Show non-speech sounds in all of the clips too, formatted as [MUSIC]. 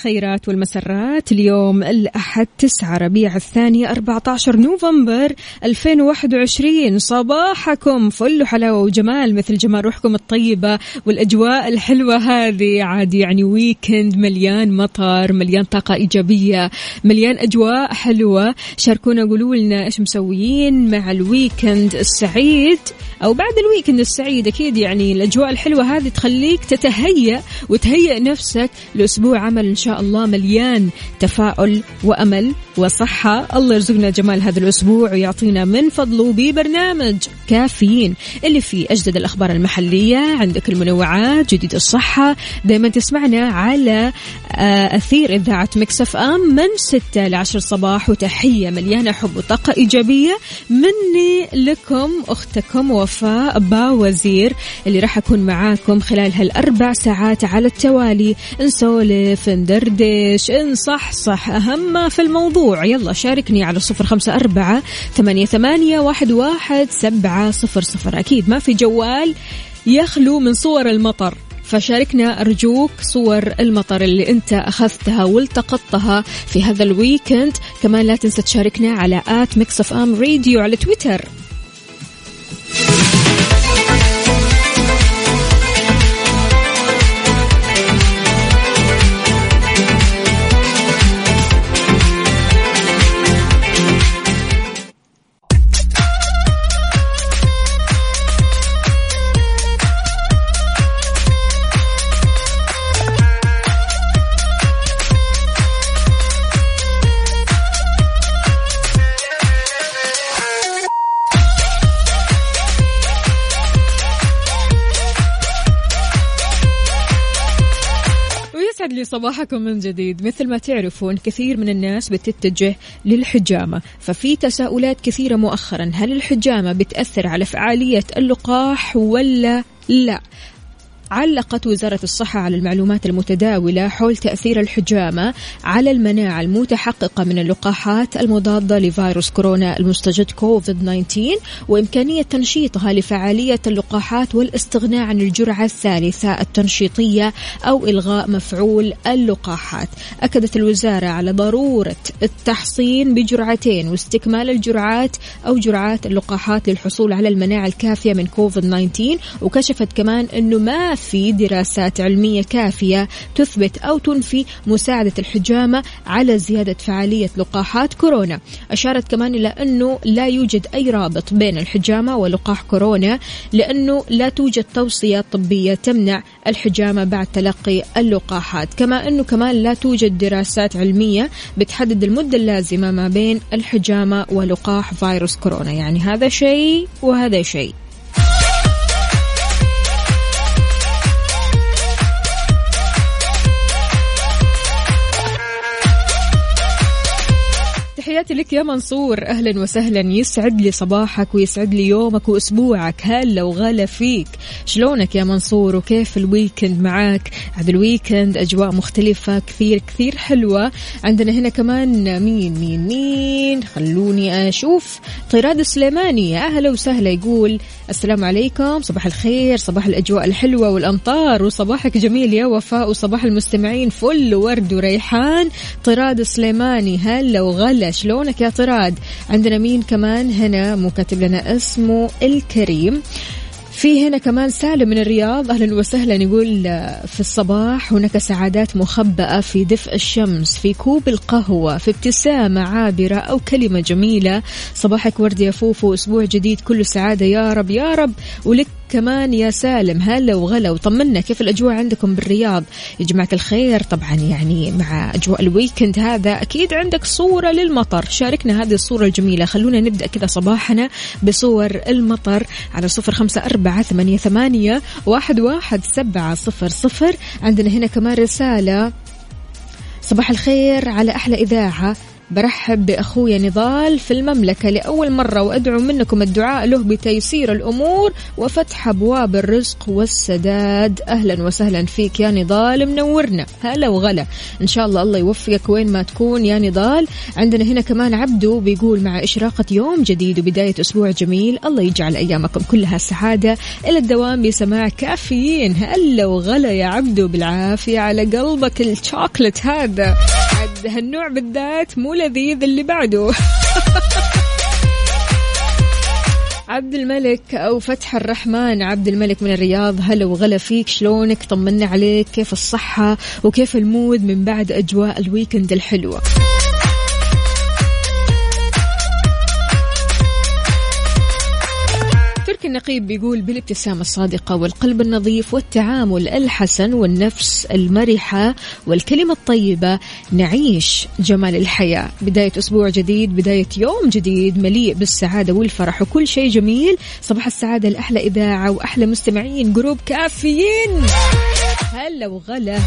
الخيرات والمسرات. اليوم الأحد 9 ربيع الثاني 14 نوفمبر 2021 صباحكم فل حلاوة وجمال مثل جمال روحكم الطيبة والأجواء الحلوة هذه. عاد يعني weekend مليان مطر مليان طاقة إيجابية مليان أجواء حلوة. شاركونا قولوا لنا إيش مسويين مع ال weekend السعيد أو بعد ال weekend السعيد. أكيد يعني الأجواء الحلوة هذه تخليك تتهيأ وتهيئ نفسك لأسبوع عمل إن شاء الله مليان تفاؤل وأمل وصحة. الله يرزقنا جمال هذا الأسبوع ويعطينا من فضله ببرنامج كافيين. اللي فيه أجدد الأخبار المحلية عندك المنوعات جديد الصحة. دائما تسمعنا على آه، أثير إذاعة مكسف أم من 6 ل 10 الصباح وتحية مليانة حب وطاقة إيجابية مني لكم أختكم وفاء باوزير اللي راح أكون معاكم خلال هالأربع ساعات على التوالي. نسولف نصحصح أهم ما في الموضوع. يلا شاركني على صفر خمسة أربعة ثمانية, ثمانية واحد, واحد سبعة صفر صفر. أكيد ما في جوال يخلو من صور المطر فشاركنا أرجوك صور المطر اللي أنت أخذتها والتقطتها في هذا ال weekend. كمان لا تنسى تشاركنا على at Mix FM Radio على تويتر. ويسعد لي صباحكم من جديد. مثل ما تعرفون كثير من الناس بتتجه للحجامة ففي تساؤلات كثيرة مؤخرا هل الحجامة بتأثر على فعالية اللقاح ولا لا؟ علقت وزارة الصحة على المعلومات المتداولة حول تأثير الحجامة على المناعة المتحققة من اللقاحات المضادة لفيروس كورونا المستجد كوفيد 19 وإمكانية تنشيطها لفعالية اللقاحات والاستغناء عن الجرعة الثالثة التنشيطية أو إلغاء مفعول اللقاحات. أكدت الوزارة على ضرورة التحصين بجرعتين واستكمال الجرعات أو جرعات اللقاحات للحصول على المناعة الكافية من كوفيد 19 وكشفت كمان أنه ما في دراسات علمية كافية تثبت أو تنفي مساعدة الحجامة على زيادة فعالية لقاحات كورونا. أشارت كمان إلى أنه لا يوجد أي رابط بين الحجامة ولقاح كورونا لأنه لا توجد توصية طبية تمنع الحجامة بعد تلقي اللقاحات. كما أنه كمان لا توجد دراسات علمية بتحدد المدة اللازمة ما بين الحجامة ولقاح فيروس كورونا. يعني هذا شيء وهذا شيء. تحياتي لك يا منصور. أهلا وسهلا. يسعد لي صباحك ويسعد لي يومك وأسبوعك. هلا وغلا فيك. شلونك يا منصور؟ وكيف ال weekend معاك؟ هذا ال weekend أجواء مختلفة كثير كثير حلوة. عندنا هنا كمان مين مين مين؟ خلوني أشوف. طراد السليماني يا أهلا وسهلا. يقول السلام عليكم. صباح الخير. صباح الأجواء الحلوة والأمطار. وصباحك جميل يا وفاء. وصباح المستمعين. فل ورد وريحان. طراد السليماني هلا وغلا. شلونك يا طراد؟ عندنا مين كمان هنا؟ مو كاتب لنا اسمه الكريم. في هنا كمان سالم من الرياض. أهلا وسهلا يقول آه، في الصباح هناك سعادات مخبأة في دفء الشمس في كوب القهوة في ابتسامة عابرة أو كلمة جميلة. صباحك ورد يا فوفو أسبوع جديد كله سعادة يا رب يا رب. ولك كمان يا سالم هلا وغلا وطمنا كيف الأجواء عندكم بالرياض؟ يا جماعة الخير طبعا يعني مع أجواء ال weekend هذا أكيد عندك صورة للمطر. شاركنا هذه الصورة الجميلة. خلونا نبدأ كذا صباحنا بصور المطر على صفر خمسة أربعة ثمانية, ثمانية واحد, واحد سبعة صفر صفر. عندنا هنا كمان رسالة. صباح الخير على أحلى إذاعة. برحب بأخويا نضال في المملكة لأول مرة وأدعو منكم الدعاء له بتيسير الأمور وفتح أبواب الرزق والسداد. أهلا وسهلا فيك يا نضال منورنا. هلا وغلا. إن شاء الله الله يوفقك وين ما تكون يا نضال. عندنا هنا كمان عبدو بيقول مع إشراقة يوم جديد وبداية أسبوع جميل الله يجعل أيامكم كلها سعادة. إلى الدوام بسماع كافيين. هلا وغلا يا عبدو بالعافية على قلبك الشوكلت هذا. هالنوع بالذات مو لذيذ اللي بعده. [LAUGHS] عبد الملك أو فتح الرحمن. عبد الملك من الرياض هلا وغلا فيك. شلونك؟ طمنا عليك. كيف الصحة؟ وكيف ال mood من بعد أجواء ال weekend الحلوة؟ النقيب بيقول بالابتسامة الصادقة والقلب النظيف والتعامل الحسن والنفس المرحة والكلمة الطيبة نعيش جمال الحياة. بداية أسبوع جديد بداية يوم جديد مليء بالسعادة والفرح وكل شيء جميل. صباح السعادة لأحلى إذاعة وأحلى مستمعين group كافيين. هلا وغلا.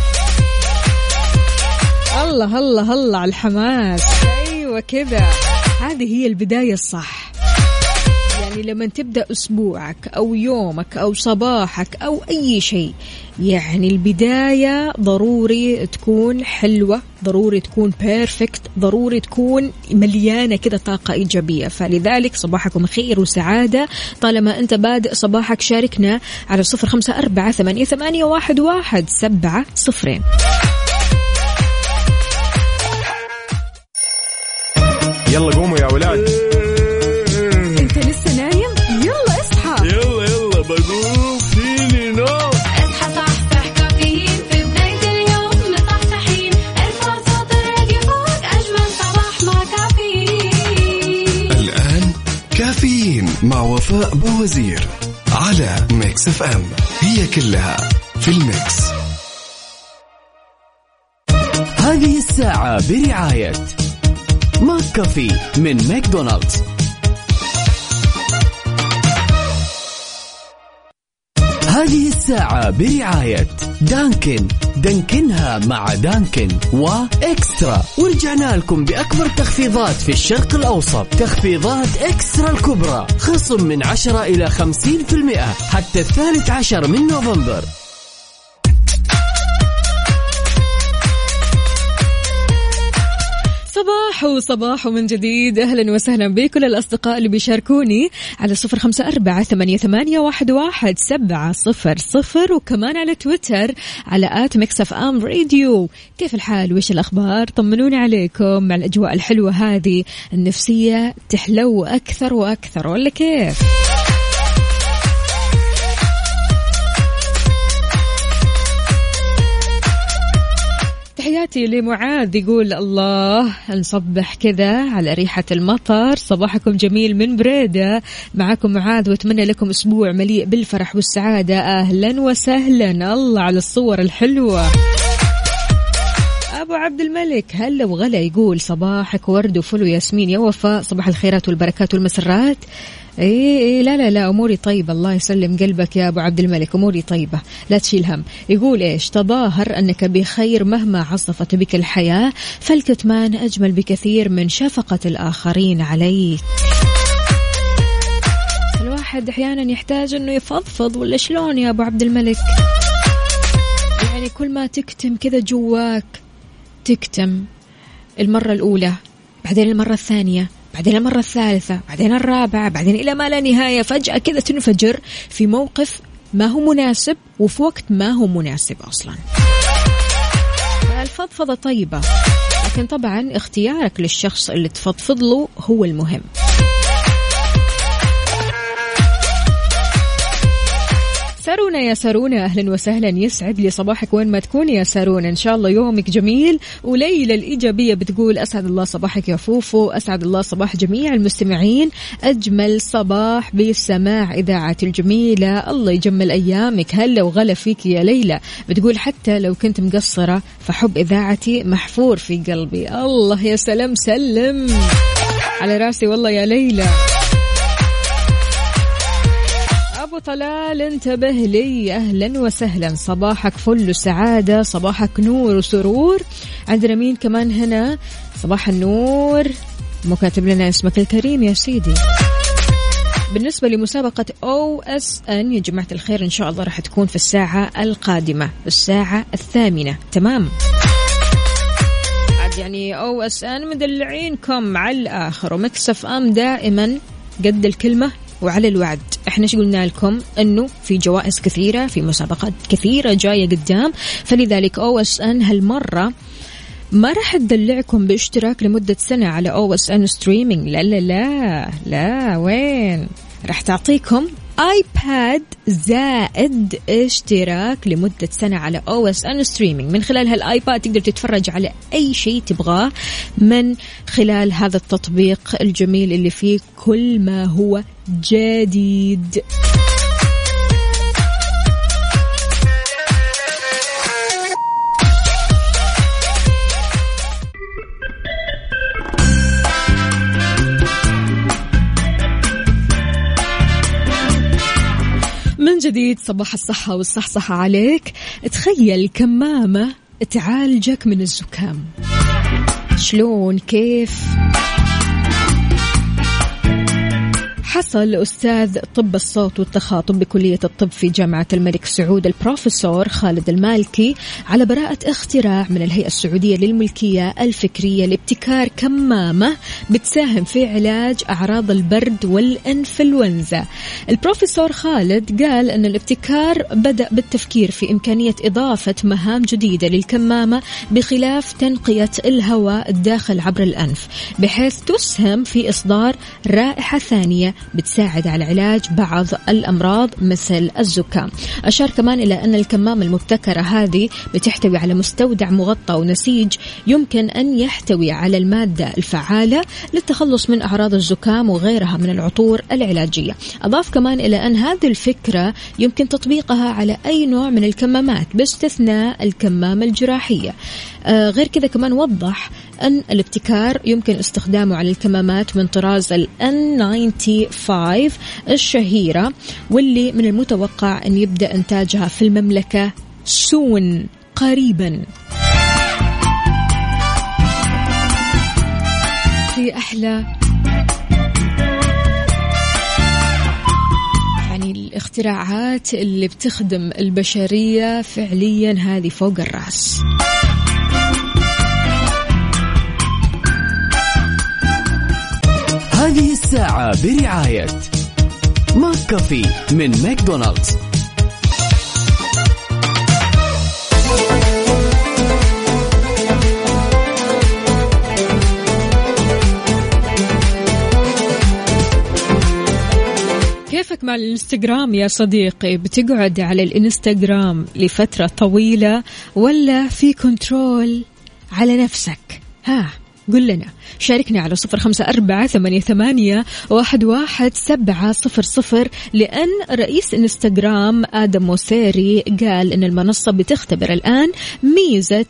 الله الله الله على الحماس. أيوة كذا. هذه هي البداية الصح. يعني لما تبدأ أسبوعك أو يومك أو صباحك أو أي شيء يعني البداية ضروري تكون حلوة ضروري تكون بيرفكت ضروري تكون مليانة كده طاقة إيجابية. فلذلك صباحكم خير وسعادة. طالما أنت بادئ صباحك شاركنا على صفر خمسة أربعة ثمانيه, ثمانية واحد, واحد سبعة صفرين. يلا قوموا يا ولاد. وفاء بوزير على Mix FM. هي كلها في ال mix. هذه الساعة برعاية McCafé من ماكدونالدز. هذه الساعة برعاية دانكن. دانكنها مع دانكن وإكسترا. ورجعنا لكم بأكبر تخفيضات في الشرق الأوسط. تخفيضات إكسترا الكبرى. خصم من 10 إلى 50% حتى الثالث عشر من نوفمبر. صباح وصباح من جديد. أهلا وسهلا بكل الأصدقاء اللي بيشاركوني على صفر خمسة أربعة ثمانية, ثمانية واحد, واحد سبعة صفر صفر وكمان على تويتر على at Mix FM Radio. كيف الحال؟ وإيش الأخبار؟ طمنوني عليكم مع الأجواء الحلوة هذه النفسية تحلو أكثر وأكثر ولا كيف؟ تحياتي لمعاذ يقول الله نصبح كذا على ريحة المطر. صباحكم جميل من بريدة. معكم معاذ وأتمنى لكم أسبوع مليء بالفرح والسعادة. أهلا وسهلا. الله على الصور الحلوة. أبو عبد الملك هلا وغلا يقول صباحك ورد وفل وياسمين يا وفاء. صباح الخيرات والبركات والمسرات. إيه إيه لا لا لا أموري طيبة. الله يسلم قلبك يا أبو عبد الملك. أموري طيبة. لا تشيل هم. يقول إيش؟ تظاهر أنك بخير مهما عصفت بك الحياة فالكتمان أجمل بكثير من شفقة الآخرين عليك. الواحد أحيانا يحتاج إنه يفضفض ولا شلون يا أبو عبد الملك؟ يعني كل ما تكتم كذا جواك تكتم. المرة الأولى بعدين المرة الثانية بعدين المرة الثالثة بعدين الرابعة بعدين إلى ما لا نهاية. فجأة كذا تنفجر في موقف ما هو مناسب وفي وقت ما هو مناسب أصلا. الفضفضة طيبة لكن طبعا اختيارك للشخص اللي تفضفض له هو المهم. سارونا يا سارونا أهلا وسهلا. يسعد لي صباحك وين ما تكون يا سارونا. إن شاء الله يومك جميل. وليلى الإيجابية بتقول أسعد الله صباحك يا فوفو أسعد الله صباح جميع المستمعين. أجمل صباح بسماع اذاعتي الجميلة. الله يجمل أيامك. هلا وغلا فيك يا ليلى. بتقول حتى لو كنت مقصرة فحب إذاعتي محفور في قلبي. الله يا سلام سلم. على رأسي والله يا ليلى. ابو طلال انتبه لي. أهلا وسهلا. صباحك فل وسعاده صباحك نور وسرور. عندنا مين كمان هنا؟ صباح النور. مو كاتب لنا اسمك الكريم يا سيدي. بالنسبة لمسابقة OSN يا جماعة الخير إن شاء الله راح تكون في الساعة القادمة الساعة الثامنة. تمام؟ عاد يعني OSN مدلعينكم على الآخر. و Mix FM دائما قد الكلمة. وعلى الوعد. إحنا إيش قلنا لكم؟ إنه في جوائز كثيرة في مسابقات كثيرة جاية قدام. فلذلك OSN هالمرة ما راح تدلعكم باشتراك لمدة سنة على OSN Streaming لا لا لا لا وين؟ راح تعطيكم iPad زائد اشتراك لمدة سنة على OSN Streaming من خلال هال iPad تقدر تتفرج على أي شيء تبغاه من خلال هذا التطبيق الجميل اللي فيه كل ما هو جديد. جديد صباح الصحة والصحصحة عليك. تخيل كمامة تعالجك من الزكام. شلون؟ كيف؟ حصل أستاذ طب الصوت والتخاطب بكلية الطب في جامعة الملك سعود البروفيسور خالد المالكي على براءة اختراع من الهيئة السعودية للملكية الفكرية لابتكار كمامة بتساهم في علاج أعراض البرد والإنفلونزا. البروفيسور خالد قال أن الابتكار بدأ بالتفكير في إمكانية إضافة مهام جديدة للكمامة بخلاف تنقية الهواء الداخل عبر الأنف بحيث تسهم في إصدار رائحة ثانية بتساعد على علاج بعض الأمراض مثل الزكام. أشار كمان إلى أن الكمامة المبتكرة هذه بتحتوي على مستودع مغطى ونسيج يمكن أن يحتوي على المادة الفعالة للتخلص من أعراض الزكام وغيرها من العطور العلاجية. أضاف كمان إلى أن هذه الفكرة يمكن تطبيقها على أي نوع من الكمامات باستثناء الكمامة الجراحية. آه غير كذا كمان وضح أن الابتكار يمكن استخدامه على الكمامات من طراز ال N95 الشهيرة واللي من المتوقع أن يبدأ إنتاجها في المملكة سون قريبا. في أحلى. يعني الاختراعات اللي بتخدم البشرية فعليا هذه فوق الرأس. هذه الساعة برعاية McCafé من ماكدونالدز. كيفك مع الانستغرام يا صديقي؟ بتقعد على الانستغرام لفترة طويلة ولا في كنترول على نفسك؟ ها قل لنا. شاركنا على صفر خمسة أربعة ثمانية, ثمانية واحد, واحد سبعة صفر صفر لأن رئيس إنستغرام آدم موسيري قال أن المنصة بتختبر الآن ميزة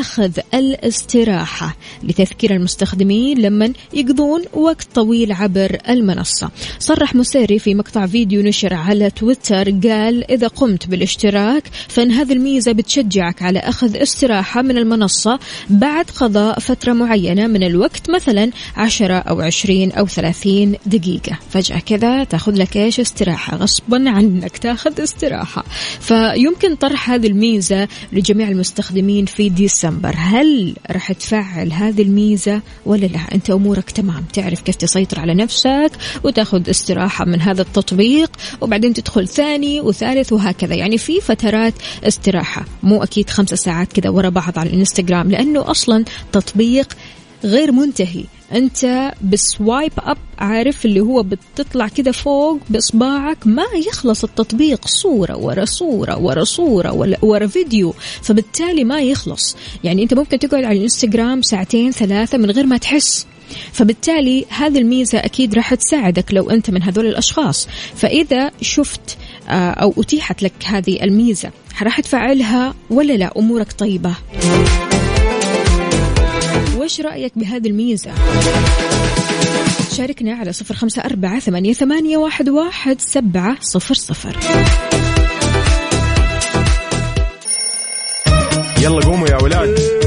أخذ الاستراحة لتذكير المستخدمين لمن يقضون وقت طويل عبر المنصة. صرح مسيري في مقطع فيديو نشر على تويتر قال إذا قمت بالاشتراك فإن هذه الميزة بتشجعك على أخذ استراحة من المنصة بعد قضاء فترة معينة من الوقت مثلا 10 أو 20 أو 30 دقيقة. فجأة كذا تأخذ لك إيش؟ استراحة. غصبا عنك تأخذ استراحة. فيمكن طرح هذه الميزة لجميع المستخدمين في ديسمبر. هل راح تفعل هذه الميزة ولا لا؟ أنت أمورك تمام. تعرف كيف تسيطر على نفسك وتاخذ استراحة من هذا التطبيق وبعدين تدخل ثاني وثالث وهكذا. يعني في فترات استراحة. مو أكيد خمسة ساعات كذا ورا بعض على الإنستغرام لأنه أصلا تطبيق غير منتهي. أنت بسوايب أب عارف اللي هو بتطلع كده فوق بإصبعك ما يخلص التطبيق صورة ورا صورة ورا صورة ورا فيديو فبالتالي ما يخلص. يعني أنت ممكن تقعد على الإنستغرام ساعتين ثلاثة من غير ما تحس. فبالتالي هذه الميزة أكيد راح تساعدك لو أنت من هذول الأشخاص. فإذا شفت آه، أو أتيحت لك هذه الميزة راح تفعلها ولا لا؟ أمورك طيبة. وش رأيك بهذه الميزة؟ شاركنا على صفر خمسة أربعة ثمانية, ثمانية واحد, واحد سبعة صفر صفر. يلا قوموا يا ولاد.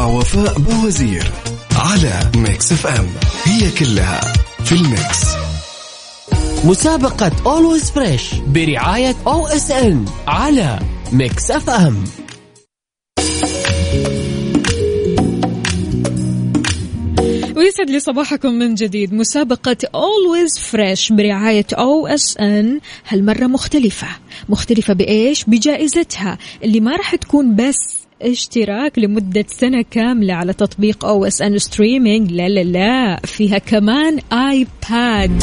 مع وفاء بوزير على Mix FM. هي كلها في ال mix. مسابقة Always Fresh برعاية OSN على Mix FM. ويسعد لي صباحكم من جديد. مسابقة Always Fresh برعاية OSN هالمرة مختلفة. مختلفة بإيش؟ بجائزتها اللي ما راح تكون بس اشتراك لمدة سنة كاملة على تطبيق OSN Streaming. لا لا لا فيها كمان iPad.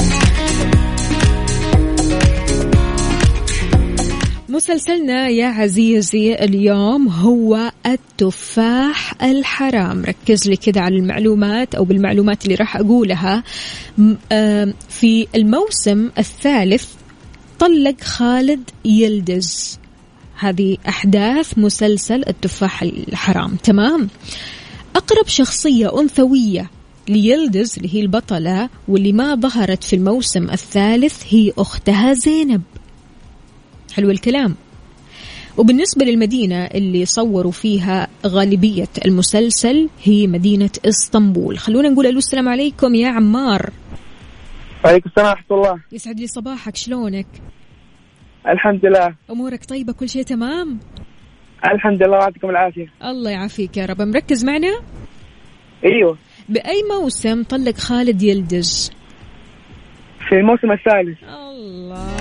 مسلسلنا يا عزيزي اليوم هو التفاح الحرام. ركز لي كذا على المعلومات أو بالمعلومات اللي راح أقولها. آم، في الموسم الثالث طلق خالد يلدز. هذه أحداث مسلسل التفاح الحرام. تمام؟ أقرب شخصية أنثوية ليلدز اللي هي البطلة واللي ما ظهرت في الموسم الثالث هي أختها زينب. حلو الكلام. وبالنسبة للمدينة اللي صوروا فيها غالبية المسلسل هي مدينة إسطنبول. خلونا نقول ألو السلام عليكم يا عمار. عليكم السلام ورحمة الله. يسعد لي صباحك شلونك؟ الحمد لله. أمورك طيبة كل شيء تمام؟ الحمد لله ويعطيكم العافية. الله يعافيك يا رب. مركز معنا؟ أيوه. بأي موسم طلق خالد يلدز؟ في الموسم الثالث. الله.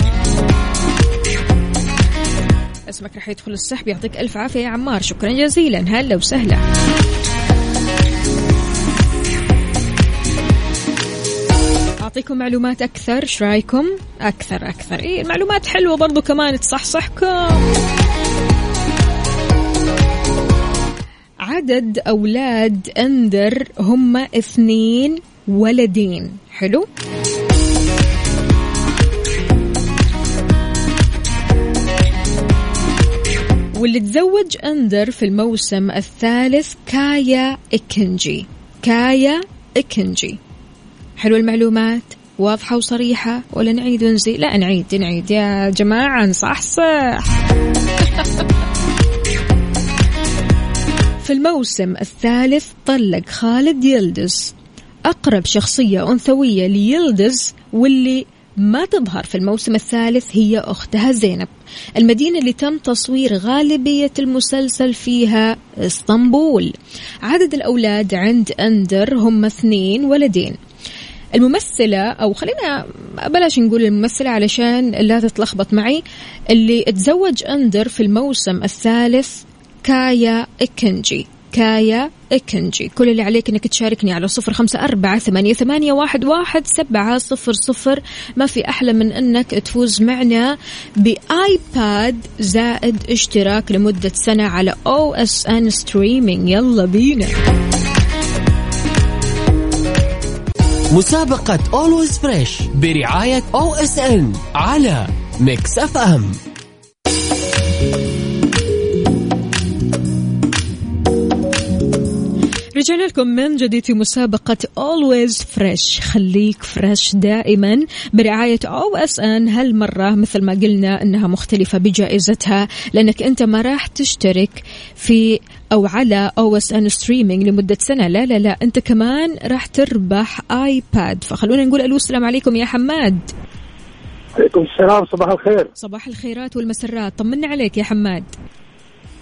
اسمك راح يدخل السحب يعطيك ألف عافية يا عمار. شكرا جزيلا. هلا وسهلا. أعطيكم معلومات أكثر إيش رأيكم؟ أكثر أكثر. إيه المعلومات حلوة برضو كمان تصحصحكم. عدد أولاد أندر هم اثنين ولدين. حلو؟ واللي تزوج أندر في الموسم الثالث كايا إكنجي. كايا إكنجي. حلو المعلومات واضحة وصريحة ولا نعيد ونزيد؟ لا نعيد نعيد. يا جماعة نصحصح في الموسم الثالث طلق خالد يلدز. أقرب شخصية أنثوية ليلدز واللي ما تظهر في الموسم الثالث هي أختها زينب. المدينة اللي تم تصوير غالبية المسلسل فيها إسطنبول. عدد الأولاد عند أندر هم اثنين ولدين. الممثلة أو خلينا بلاش نقول الممثلة علشان لا تتلخبط معي اللي تزوج أندر في الموسم الثالث كايا إكنجي. كايا إكنجي. كل اللي عليك إنك تشاركني على صفر خمسة أربعة ثمانية, ثمانية واحد, واحد سبعة صفر صفر. ما في أحلى من أنك تفوز معنا ب iPad زائد اشتراك لمدة سنة على OSN streaming يلا بينا. مسابقة Always Fresh برعاية OSN على Mix FM رجعنا لكم من جديد في مسابقة Always Fresh. خليك fresh دائما برعاية OSN هالمرة. مثل ما قلنا إنها مختلفة بجائزتها لأنك أنت ما راح تشترك في أو على OSN streaming لمدة سنة. لا لا لا أنت كمان راح تربح iPad فخلونا نقول ألو السلام عليكم يا حماد. عليكم السلام صباح الخير. صباح الخيرات والمسرات. طمنا عليك يا حماد.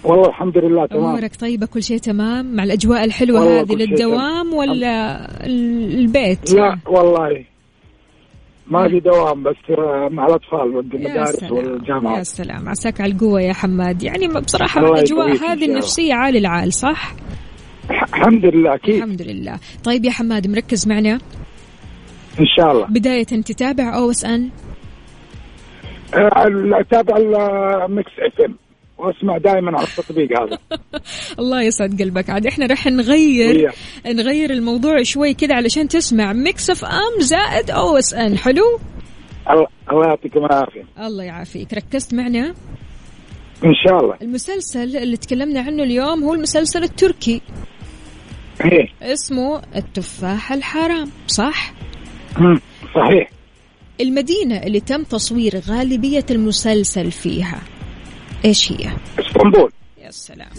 والله الحمد لله تمام. أمورك طيبة كل شيء تمام. مع الأجواء الحلوة هذه للدوام تمام. ولا ال- البيت؟ لا والله ما في دوام بس آه، مع الأطفال والمدارس سلام يا والجامعات سلام. عساك على القوة يا حماد. يعني بصراحة الاجواء هذه. النفسية عالي العال صح؟ الحمد لله أكيد. الحمد لله. طيب يا حماد مركز معنا؟ إن شاء الله. بداية تتابع OSN؟ آه، اتابع ال Mix FM. واسمع دائما على التطبيق هذا. [LAUGHS] الله يسعد قلبك. عاد إحنا راح نغير. نغير الموضوع شوي كذا علشان تسمع. Mix FM زائد OSN حلو؟ الله- يعطيكم العافية. الله يعافيك. ركزت معنا؟ إن شاء الله. المسلسل اللي تكلمنا عنه اليوم هو المسلسل التركي. إيه. اسمه التفاح الحرام. صح. صحيح. المدينة اللي تم تصوير غالبية المسلسل فيها. إيش هي؟ إسطنبول. يا سلام.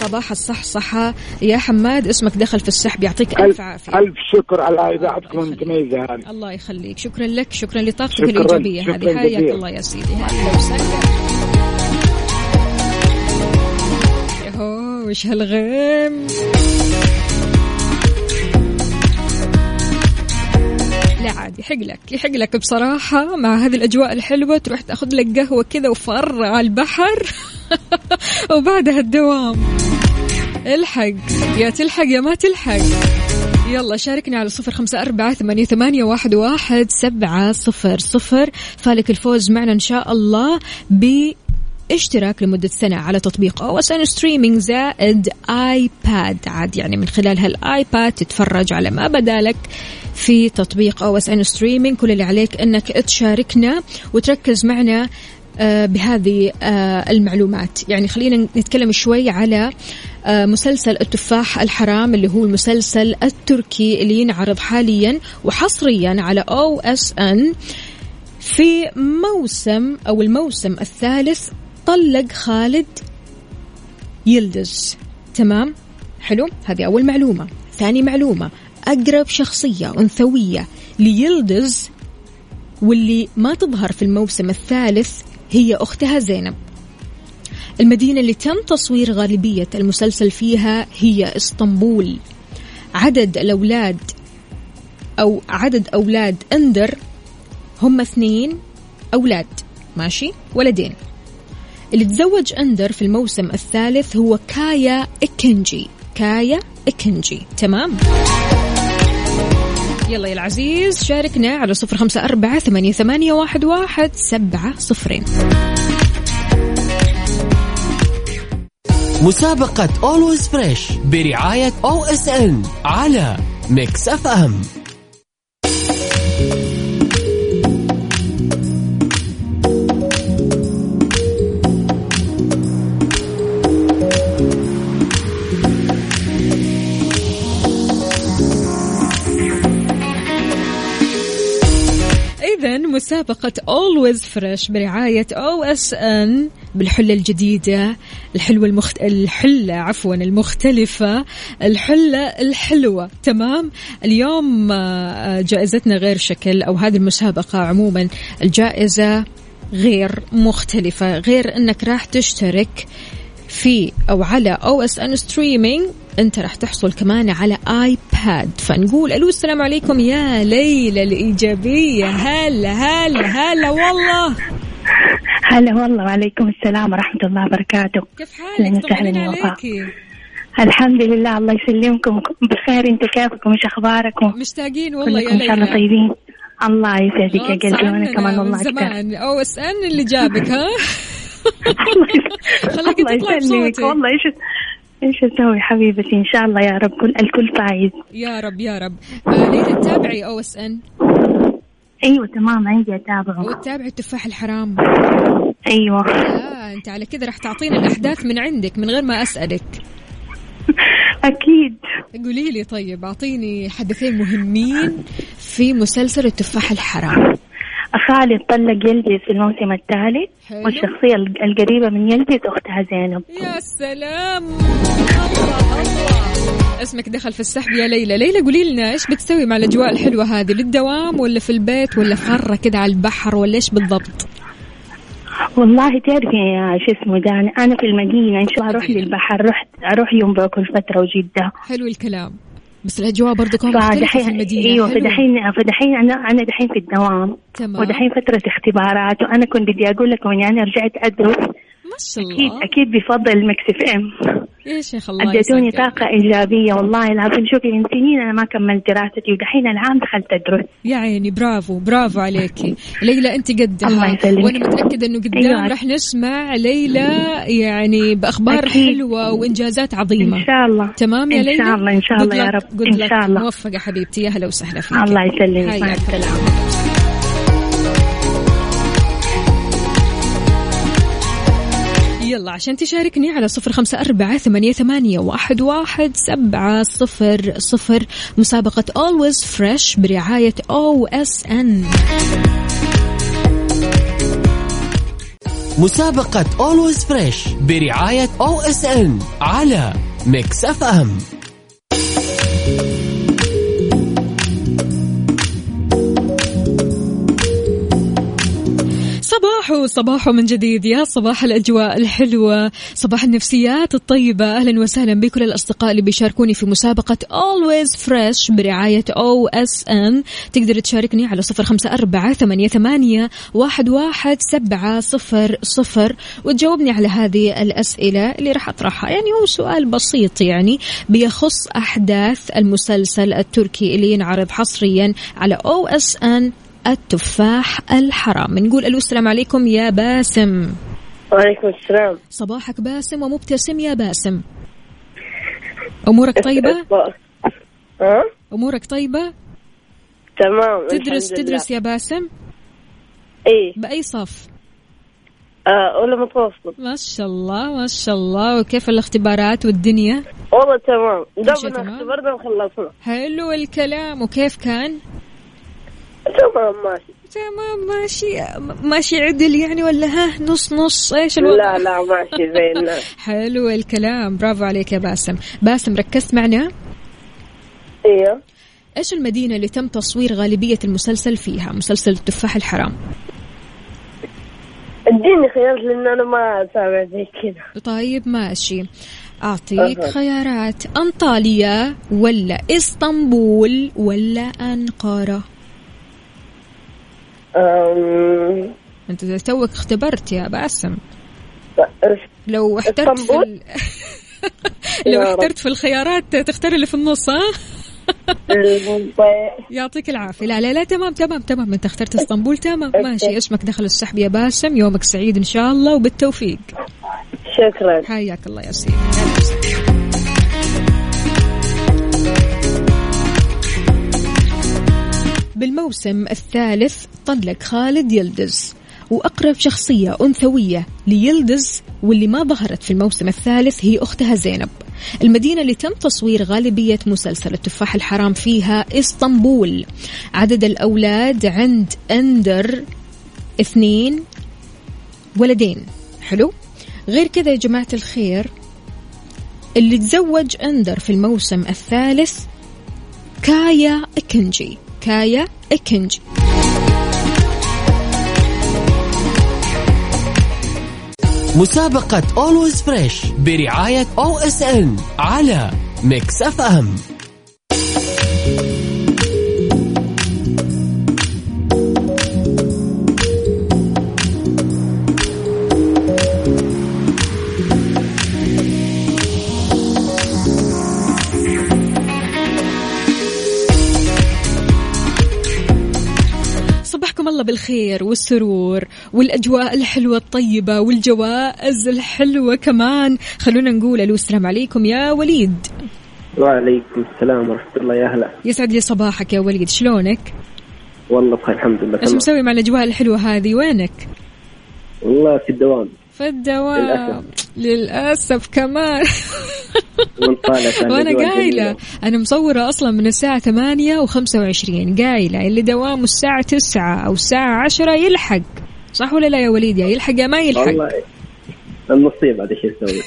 صباح الصحصحة يا حماد اسمك دخل في السحب يعطيك ألف عافية. ألف شكر على إذاعتكم. المتميزة هذه. الله يخليك. شكرا لك شكرا لطاقتك الإيجابية هذه. حياك. الله يا سيدي. هلا وسهلا وش هالغيم لا عادي يحق لك يحق لك بصراحة مع هذه الأجواء الحلوة تروح تأخذ لك قهوة كذا وفر على البحر [LAUGHS] وبعدها الدوام. الحق يا تلحق يا ما تلحق. يلا شاركني على صفر خمسة أربعة ثمانية, ثمانية واحد, واحد سبعة صفر صفر. فالك الفوز معنا إن شاء الله باشتراك لمدة سنة على تطبيق OSN streaming زائد iPad. عاد يعني من خلال هال iPad تتفرج على ما بدالك. في تطبيق OSN streaming كل اللي عليك إنك تشاركنا وتركز معنا آه، بهذه آه، المعلومات. يعني خلينا نتكلم شوي على آه، مسلسل التفاح الحرام اللي هو المسلسل التركي اللي ينعرض حاليا وحصريا على OSN في موسم أو الموسم الثالث. طلق خالد يلدز. تمام؟ حلو؟ هذه أول معلومة. ثاني معلومة. أقرب شخصية أنثوية ليلدز واللي ما تظهر في الموسم الثالث هي أختها زينب. المدينة اللي تم تصوير غالبية المسلسل فيها هي إسطنبول. عدد الأولاد أو عدد أولاد أندر هم اثنين أولاد ماشي؟ ولدين. اللي تزوج أندر في الموسم الثالث هو كايا إكنجي. كايا إكنجي تمام؟ يلا يا العزيز شاركنا على صفر خمسة أربعة ثمانية, ثمانية واحد, واحد سبعة صفرين. مسابقة Always Fresh برعاية ان على Mix FM إذا مسابقة Always Fresh برعاية OSN بالحلة الجديدة الحلوة المخت... الحلة عفوا المختلفة الحلة الحلوة. تمام؟ اليوم آه، جائزتنا غير شكل أو هذه المسابقة عموما الجائزة غير مختلفة غير أنك راح تشترك في أو على OSN streaming أنت راح تحصل كمان على iPad فنقول ألو السلام عليكم. يا ليلى الإيجابية. هلا هلا هلا والله. هلا والله. وعليكم السلام ورحمة الله وبركاته. كيف حالك؟ وسهلاً طمنين يا وفاء. عليكي. الحمد لله الله يسلمكم. بخير أنتم كيفكم؟ إيش أخباركم؟ مشتاقين والله يا كلكم إن شاء الله ليلى. طيبين. الله يسعدك يا قلبي وأنا كمان من والله أكثر. زمان OSN اللي جابك ها؟ [LAUGHS] [LAUGHS] الله تطلع بصوتك. والله إيش إيش أسوي حبيبتي؟ إن شاء الله يا رب كل الكل فايز يا رب يا رب. آه، ليلى تتابعي OSN؟ أيوه تمام. عندي أتابعه. وتتابعي التفاح الحرام. أيوه. آه أنت على كذا راح تعطينا الأحداث من عندك من غير ما أسألك. [LAUGHS] أكيد. قولي لي طيب أعطيني حدثين مهمين في مسلسل التفاح الحرام. خالد طلق يلبس في الموسم الثالث. والشخصية القريبة من يلبس أختها زينب. يا سلام. الله. الله اسمك دخل في السحب يا ليلى. ليلى قولي لنا إيش بتسوي مع الأجواء الحلوة هذه؟ للدوام ولا في البيت ولا فرة كده على البحر ولا إيش بالضبط؟ والله تعرفي يا شو اسمه ده أنا- أنا في المدينة إن شاء الله أروح للبحر. رحت أروح يوم كل فترة وجدة. حلو الكلام. بس الأجواء برضو كمان مختلفة في المدينة. أيوه. فدحين فدحين أنا أنا دحين في الدوام. تمام. ودحين فترة اختبارات. وأنا كنت بدي أقول لكم اني أنا رجعت أدرس ما شاء أكيد الله أكيد بفضل Mix FM يا شيخ الله أديتوني يسعدك. طاقة إيجابية والله العظيم شوفي من سنين أنا ما كملت دراستي ودحين العام دخلت أدرس يا عيني برافو برافو عليكي ليلى أنت قدها الله يسلمك. وأنا متأكدة إنه قدام أيوة. راح نسمع ليلى يعني بأخبار أكيد. حلوة وإنجازات عظيمة إن شاء الله تمام يا ليلى شاء الله، إن شاء الله يا. رب. Luck. شاء الله. موفقة حبيبتي يا هلا وسهلا فيك الله يسلمك مع حياك يلا عشان تشاركني على صفر خمسة أربعة ثمانية, ثمانية واحد, واحد سبعة صفر صفر. مسابقة Always Fresh برعاية OSN مسابقة Always Fresh برعاية OSN على Mix FM صباحو صباحو من جديد يا صباح الأجواء الحلوة. صباح النفسيات الطيبة. أهلا وسهلا بكل الأصدقاء اللي بيشاركوني في مسابقة Always Fresh برعاية OSN تقدر تشاركني على صفر خمسة أربعة ثمانية, ثمانية واحد, واحد سبعة صفر صفر وتجاوبني على هذه الأسئلة اللي راح أطرحها. يعني هو سؤال بسيط يعني بيخص أحداث المسلسل التركي اللي ينعرض حصريا على OSN التفاح الحرام. نقول ألو السلام عليكم يا باسم. وعليكم السلام. صباحك باسم ومبتسم يا باسم. أمورك طيبة؟ [LAUGHS] ها؟ أمورك طيبة؟ تمام تدرس تدرس يا باسم؟ اي بأي صف؟ آه ولا متوسط. ما شاء الله ما شاء الله. وكيف الاختبارات والدنيا؟ والله تمام. دوبنا؟ اختبرنا وخلصنا. حلو الكلام. وكيف كان؟ تمام ماشي. تمام ماشي. ماشي عدل يعني ولا ها؟ نص نص. إيش الوضع؟ لا لا ماشي زي الناس [LAUGHS] حلو الكلام. برافو عليك يا باسم. باسم ركزت معنا؟ إيوه. إيش المدينة اللي تم تصوير غالبية المسلسل فيها؟ مسلسل التفاح الحرام. اديني خيار لأن أنا ما اتابع زي كذا. طيب ماشي. أعطيك. خيارات. أنطاليا ولا إسطنبول ولا أنقرة؟ أم... أنت توك اختبرت يا باسم؟ لو احترت في؟ ال... [LAUGHS] لو. احترت في الخيارات تختار اللي في النص ها؟ يعطيك العافية. لا لا لا تمام تمام تمام. انت اخترت اسطنبول تمام. ماشي. اسمك دخل السحب يا باسم يومك سعيد إن شاء الله وبالتوفيق. شكرا. حياك الله يا سيدي. بالموسم الثالث طلق خالد يلدز وأقرب شخصية أنثوية ليلدز واللي ما ظهرت في الموسم الثالث هي أختها زينب. المدينة اللي تم تصوير غالبية مسلسل التفاح الحرام فيها إسطنبول. عدد الأولاد عند أندر اثنين ولدين. حلو؟ غير كذا يا جماعة الخير اللي تزوج أندر في الموسم الثالث كايا إكنجي. كايا إكنجي مسابقة Always Fresh برعاية OSN على ميكس اف ام بالخير والسرور والأجواء الحلوة الطيبة والجوائز الحلوة كمان. خلونا نقول ألو السلام عليكم يا وليد. وعليكم السلام ورحمة الله يا هلا. يسعد لي صباحك يا وليد شلونك؟ والله بخير الحمد لله إيش مسوي مع الأجواء الحلوة هذه؟ وينك؟ والله في الدوام. في الدوام. للأسف. للأسف كمان. [LAUGHS] وأنا قايلة. أنا مصورة أصلا من الساعة 8 و25 قايلة اللي دوامه الساعة 9 أو الساعة 10 يلحق. صح ولا لا يا وليد يا يلحق يا ما يلحق؟ والله النصيب هذا إيش يسوي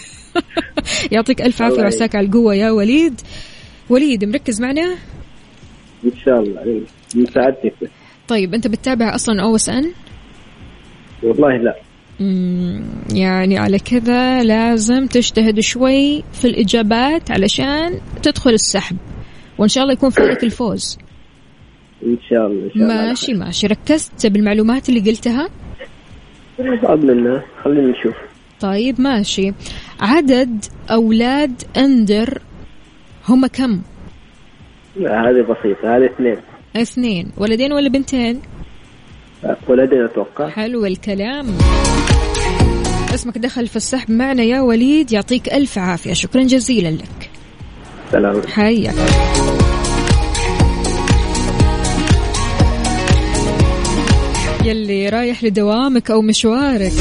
[LAUGHS] يعطيك ألف عافية وعساك على القوة يا وليد. وليد مركز معنا؟ إن شاء الله. مساعدتك. طيب أنت بتتابع أصلا أو إس إن؟ والله لا. يعني على كذا لازم تجتهد شوي في الإجابات علشان تدخل السحب. وإن شاء الله يكون فالك الفوز. إن شاء الله إن شاء الله. ماشي ماشي. ركزت بالمعلومات اللي قلتها؟ باذن الله خلينا نشوف. طيب ماشي. عدد أولاد أندر هم كم؟ لا هذه بسيطة هذه اثنين. اثنين. ولدين ولا بنتين؟ ولدين أتوقع. حلو الكلام. اسمك دخل في السحب معنا يا وليد يعطيك ألف عافية. شكرا جزيلا لك. سلام. حياك. يلي رايح لدوامك أو مشوارك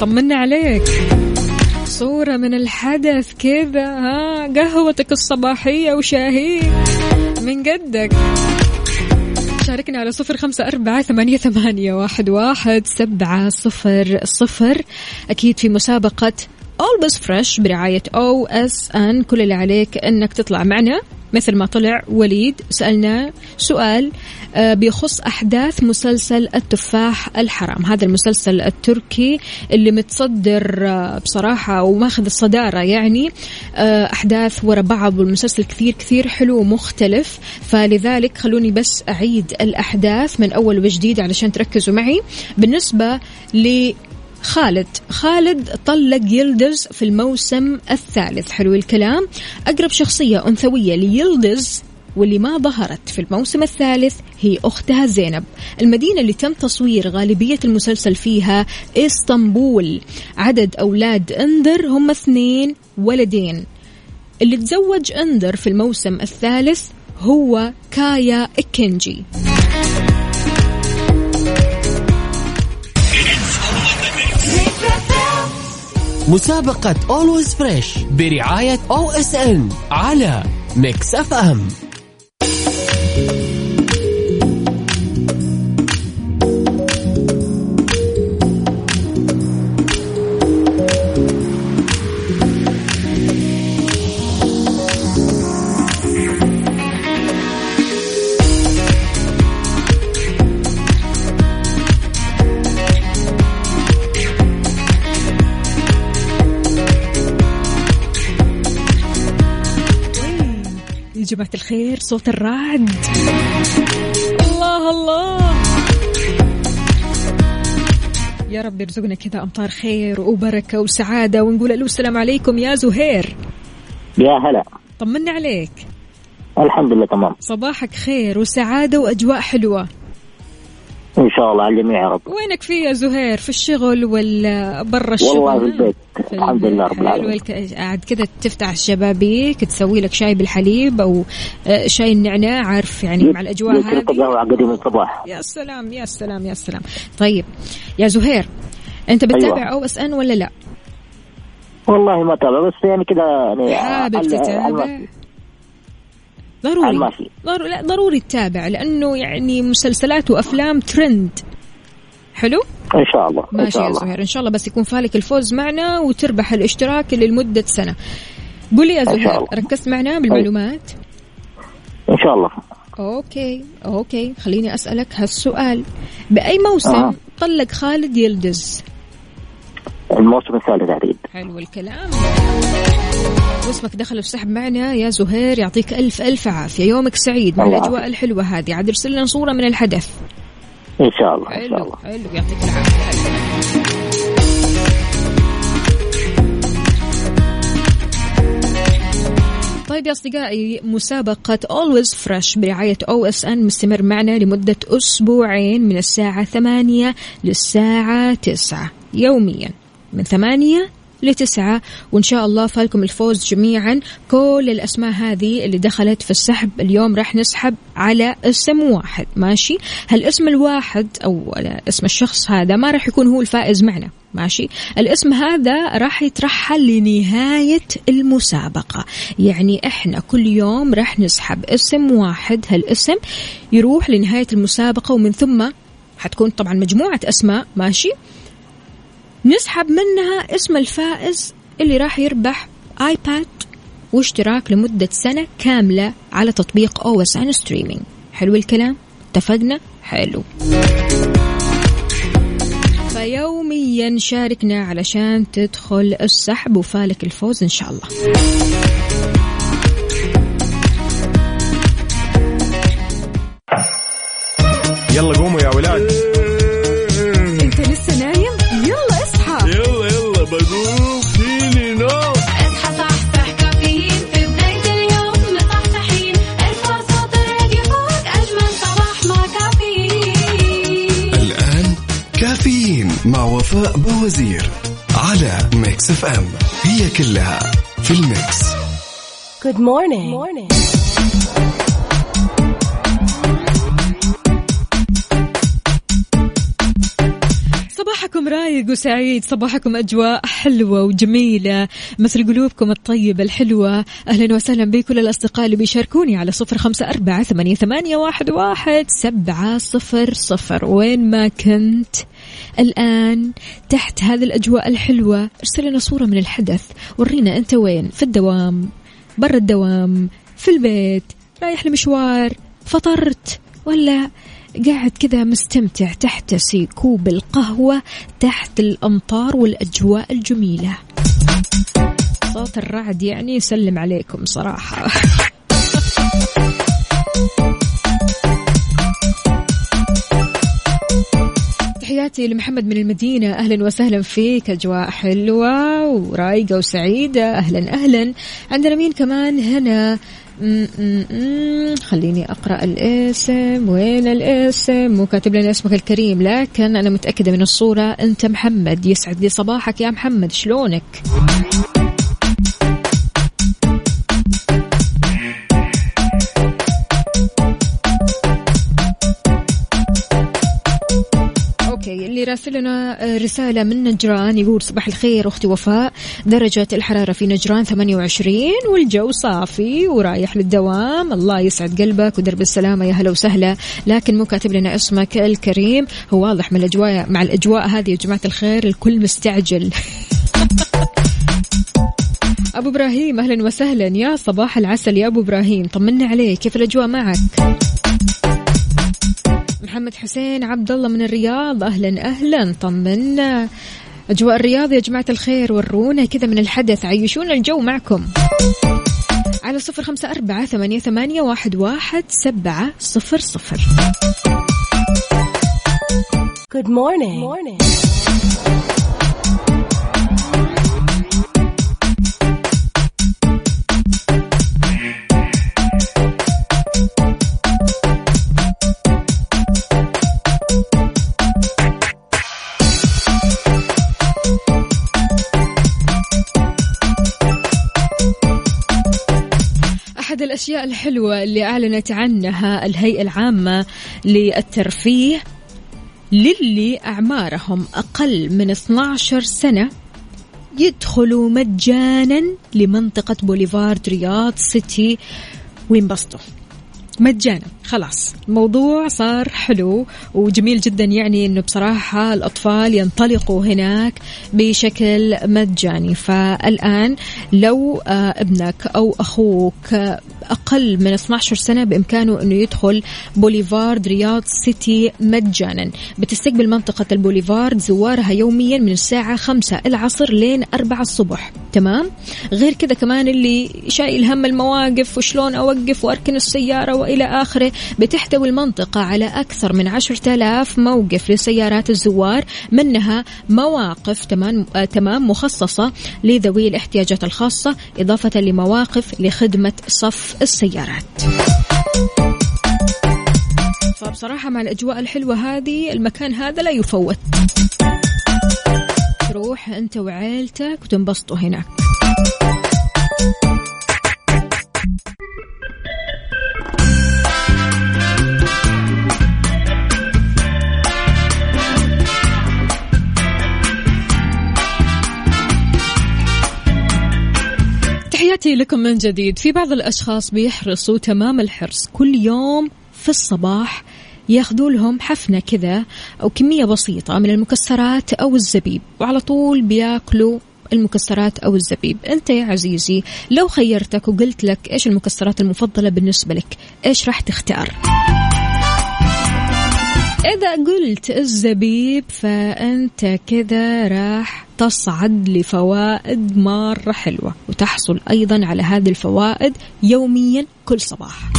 طمنا عليك. صورة من الحدث كذا ها قهوتك الصباحية وشاهي من قدك شاركنا على صفر خمسة أربعة ثمانية, ثمانية واحد, واحد سبعة صفر صفر. أكيد في مسابقة Always Fresh برعاية أو اس ان كل اللي عليك أنك تطلع معنا. مثل ما طلع وليد سألنا سؤال آه، بيخص أحداث مسلسل التفاح الحرام. هذا المسلسل التركي اللي متصدر آه، بصراحة وماخذ الصدارة يعني آه، أحداث ورا بعض والمسلسل كثير كثير حلو ومختلف. فلذلك خلوني بس أعيد الأحداث من أول وجديد علشان تركزوا معي. بالنسبة ل خالد. خالد طلق يلدز في الموسم الثالث. حلو الكلام. أقرب شخصية أنثوية ليلدز واللي ما ظهرت في الموسم الثالث هي أختها زينب. المدينة اللي تم تصوير غالبية المسلسل فيها إسطنبول. عدد أولاد أندر هم اثنين ولدين. اللي تزوج أندر في الموسم الثالث هو كايا إكنجي مسابقة Always Fresh برعاية ان على اف ام جماعة الخير صوت الرعد. الله الله. يا رب يرزقنا كذا أمطار خير وبركة وسعادة ونقول ألو السلام عليكم يا زهير. يا هلا. طمنا عليك. الحمد لله تمام. صباحك خير وسعادة وأجواء حلوة. إن شاء الله على الجميع يا رب. وينك في يا زهير؟ في الشغل ولا برا الشغل والله في البيت. في الحمد لله رب العالمين. قاعد كذا تفتح الشبابيك تسوي لك شاي بالحليب أو آه، شاي النعناع عارف يعني مع الأجواء هذه. قديم الصباح. يا سلام يا سلام يا سلام. طيب يا زهير أنت بتتابع أيوة. أو إس إن ولا لا؟ والله ما تابع بس يعني كذا يعني حابب تتابع؟ ضروري. الماشي. ضروري لا ضروري تتابع لأنه يعني مسلسلات وأفلام ترند. حلو؟ إن شاء الله إن ماشي شاء يا الله. زهير إن شاء الله بس يكون فالك الفوز معنا وتربح الاشتراك اللي لمده سنه قولي يا شاء زهير. ركزت معنا بالمعلومات؟ إن شاء الله. okay okay. خليني أسألك هالسؤال. بأي موسم آه. طلق خالد يلدز؟ الموسم الثالث اعتقد حلو الكلام. واسمك دخل في سحب معنا يا زهير يعطيك ألف ألف عافية. يومك سعيد مع الله الأجواء الحلوة هذه. عاد ارسل لنا صورة من الحدث. إن شاء الله إن شاء حلو الله. حلو. يعطيك العافية. طيب يا أصدقائي مسابقة Always Fresh برعاية OSN مستمر معنا لمدة أسبوعين من الساعة ثمانية للساعة تسعة يوميا. من ثمانية لتسعة. وإن شاء الله فالكم الفوز جميعا. كل الأسماء هذه اللي دخلت في السحب اليوم راح نسحب على اسم واحد. ماشي؟ هالاسم الواحد أو اسم الشخص هذا ما راح يكون هو الفائز معنا. ماشي؟ الاسم هذا راح يترحل لنهاية المسابقة. يعني إحنا كل يوم راح نسحب اسم واحد. هالاسم يروح لنهاية المسابقة ومن ثم حتكون طبعا مجموعة أسماء. ماشي؟ نسحب منها اسم الفائز اللي راح يربح iPad واشتراك لمدة سنة كاملة على تطبيق OSN streaming حلو الكلام؟ اتفقنا؟ حلو. فيوميا شاركنا علشان تدخل السحب وفالك الفوز إن شاء الله. يلا قوموا يا ولاد. وفاء بوزير على Mix FM. هي كلها في ال Mix. Good morning. morning. صباحكم رايق وسعيد صباحكم أجواء حلوة وجميلة. مثل قلوبكم الطيبة الحلوة. أهلا وسهلا بكل الأصدقاء اللي بيشاركوني على صفر خمسة أربعة ثمانية, ثمانية واحد, واحد سبعة صفر صفر. وين ما كنت الآن تحت هذه الأجواء الحلوة ارسل لنا صورة من الحدث. ورينا أنت وين؟ في الدوام برا الدوام في البيت رايح لمشوار فطرت ولا؟ قاعد كذا مستمتع تحتسي كوب القهوة تحت الأمطار والأجواء الجميلة. صوت الرعد يعني يسلم عليكم صراحة. [LAUGHS] تحياتي لمحمد من المدينة. أهلا وسهلا فيك أجواء حلوة ورايقة وسعيدة. أهلا أهلا. عندنا مين كمان؟ هنا. خليني أقرأ الاسم. وين الاسم؟ مو كاتب لنا اسمك الكريم. لكن أنا متأكدة من الصورة. أنت محمد. يسعد لي صباحك يا محمد. شلونك؟ اللي راسل لنا آه، رسالة من نجران يقول صباح الخير أختي وفاء. درجة الحرارة في نجران 28 والجو صافي ورايح للدوام. الله يسعد قلبك ودرب السلامة يا هلا وسهلا. لكن مو كاتب لنا اسمك الكريم. هو واضح من الأجواء مع الأجواء هذه يا جماعة الخير الكل مستعجل. [LAUGHS] أبو إبراهيم أهلا وسهلا. يا صباح العسل يا أبو إبراهيم طمنا عليك كيف الأجواء معك؟ محمد حسين عبد الله من الرياض. أهلا أهلا. طمنا أجواء الرياض يا جماعة الخير. ورونا كذا من الحدث. عيشونا الجو معكم. على صفر خمسة أربعة ثمانية, ثمانية واحد, واحد سبعة صفر صفر. Good morning. morning. الأشياء الحلوة اللي أعلنت عنها الهيئة العامة للترفيه للي أعمارهم أقل من 12 سنة يدخلوا مجانا لمنطقة بوليفارد رياض سيتي وينبسطوا. مجانا. خلاص. الموضوع صار حلو وجميل جدا يعني إنه بصراحة الأطفال ينطلقوا هناك بشكل مجاني. فالآن لو آه، ابنك أو أخوك آه، أقل من 12 سنة بإمكانه إنه يدخل بوليفارد رياض سيتي مجانا. بتستقبل منطقة البوليفارد زوارها يوميا من الساعة 5 العصر لين 4 الصبح. تمام؟ غير كذا كمان اللي شايل هم المواقف وشلون أوقف وأركن السيارة وإلى آخره. بتحتوي المنطقة على أكثر من عشرة آلاف موقف لسيارات الزوار منها مواقف تمام, تمام مخصصة لذوي الاحتياجات الخاصة إضافة لمواقف لخدمة صف السيارات. فبصراحة مع الأجواء الحلوة هذه المكان هذا لا يفوت. تروح أنت وعيلتك وتنبسطوا هناك. تحياتي لكم من جديد في بعض الأشخاص بيحرصوا تمام الحرص. كل يوم في الصباح ياخذوا لهم حفنة كذا أو كمية بسيطة من المكسرات أو الزبيب وعلى طول بياكلوا المكسرات أو الزبيب. أنت يا عزيزي لو خيرتك وقلت لك إيش المكسرات المفضلة بالنسبة لك إيش راح تختار؟ إذا قلت الزبيب فأنت كذا راح تصعد لفوائد مرة حلوة وتحصل أيضا على هذه الفوائد يوميا كل صباح.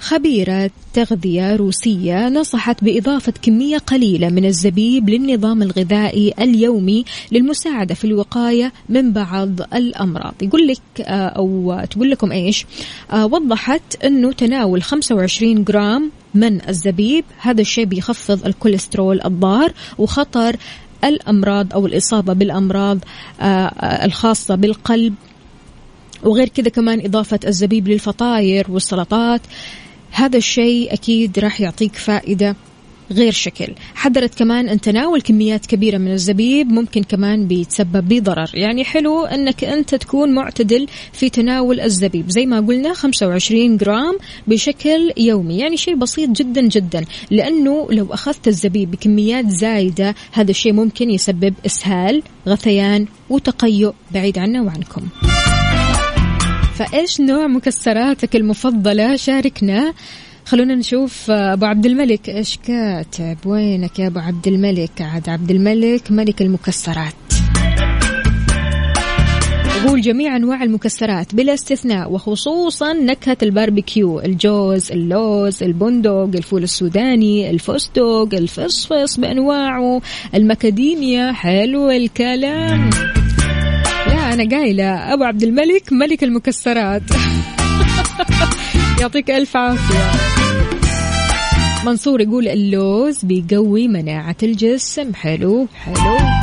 خبيرة تغذية روسية نصحت بإضافة كمية قليلة من الزبيب للنظام الغذائي اليومي للمساعدة في الوقاية من بعض الأمراض. يقول لك آه، أو تقول لكم إيش؟ آه، وضحت أنه تناول 25 جرام من الزبيب. هذا الشيء بيخفض الكوليسترول الضار وخطر الأمراض أو الإصابة بالأمراض آه، آه، الخاصة بالقلب. وغير كذا كمان إضافة الزبيب للفطاير والسلطات. هذا الشيء أكيد راح يعطيك فائدة غير شكل. حذرت كمان أن تناول كميات كبيرة من الزبيب ممكن كمان بيتسبب بضرر. يعني حلو أنك أنت تكون معتدل في تناول الزبيب. زي ما قلنا 25 جرام بشكل يومي. يعني شيء بسيط جدا جدا. لأنه لو أخذت الزبيب بكميات زايدة هذا الشيء ممكن يسبب إسهال غثيان وتقيؤ بعيد عنا وعنكم. فإيش نوع مكسراتك المفضلة؟ شاركنا. خلونا نشوف أبو عبد الملك إيش كاتب؟ وينك يا أبو عبد الملك؟ عاد عبد الملك ملك المكسرات. يقول جميع أنواع المكسرات بلا استثناء وخصوصا نكهة الباربيكيو الجوز اللوز البندق الفول السوداني الفستق الفصفص بأنواعه المكاديميا حلو الكلام. لا أنا قايلة أبو عبد الملك ملك المكسرات. [LAUGHS] يعطيك ألف عافية. منصور يقول اللوز بيقوي مناعة الجسم. حلو. حلو.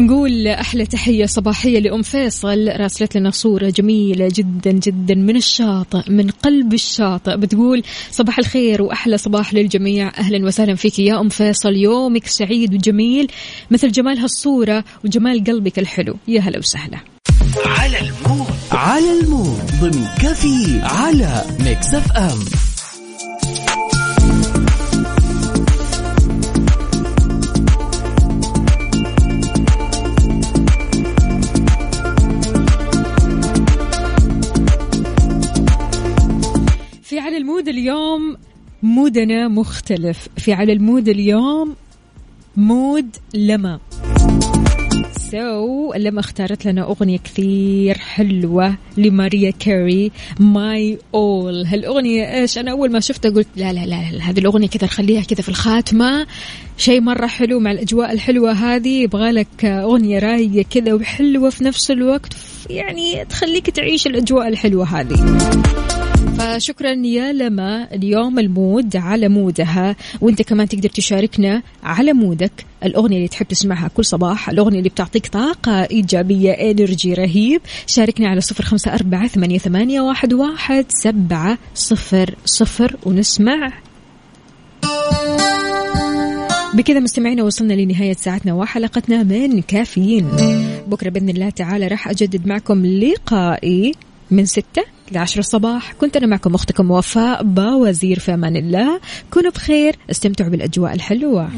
نقول أحلى تحية صباحية لأم فيصل. راسلت لنا صورة جميلة جدا جدا من الشاطئ من قلب الشاطئ. بتقول صباح الخير وأحلى صباح للجميع. أهلا وسهلا فيك يا أم فيصل. يومك سعيد وجميل مثل جمال هالصورة وجمال قلبك الحلو. يا هلا وسهلا. على المود. على المود. ضمن كفي على Mix FM. اليوم mood نا مختلف. في على ال mood اليوم mood لما. سو so, لما اختارت لنا أغنية كثير حلوة لماريا كاري My All هالأغنية إيش؟ أنا أول ما شفتها قلت لا لا لا, لا هذه الأغنية كذا نخليها كذا في الخاتمة. شيء مرة حلو مع الأجواء الحلوة هذه. يبغى لك أغنية رايقة كذا وحلوة في نفس الوقت. يعني تخليك تعيش الأجواء الحلوة هذه. فشكرا يا لما اليوم ال mood على mood ها وأنت كمان تقدر تشاركنا على mood ك الأغنية اللي تحب تسمعها كل صباح الأغنية اللي بتعطيك طاقة إيجابية energy رهيب. شاركنا على صفر خمسة أربعة ثمانية, ثمانية واحد, واحد سبعة صفر صفر ونسمع. بكذا مستمعينا وصلنا لنهاية ساعتنا وحلقتنا من كافيين. بكرة بإذن الله تعالى راح أجدد معكم لقائي من ستة لعشر الصباح. كنت أنا معكم أختكم وفاء باوزير في أمان الله. كونوا بخير استمتعوا بالأجواء الحلوة.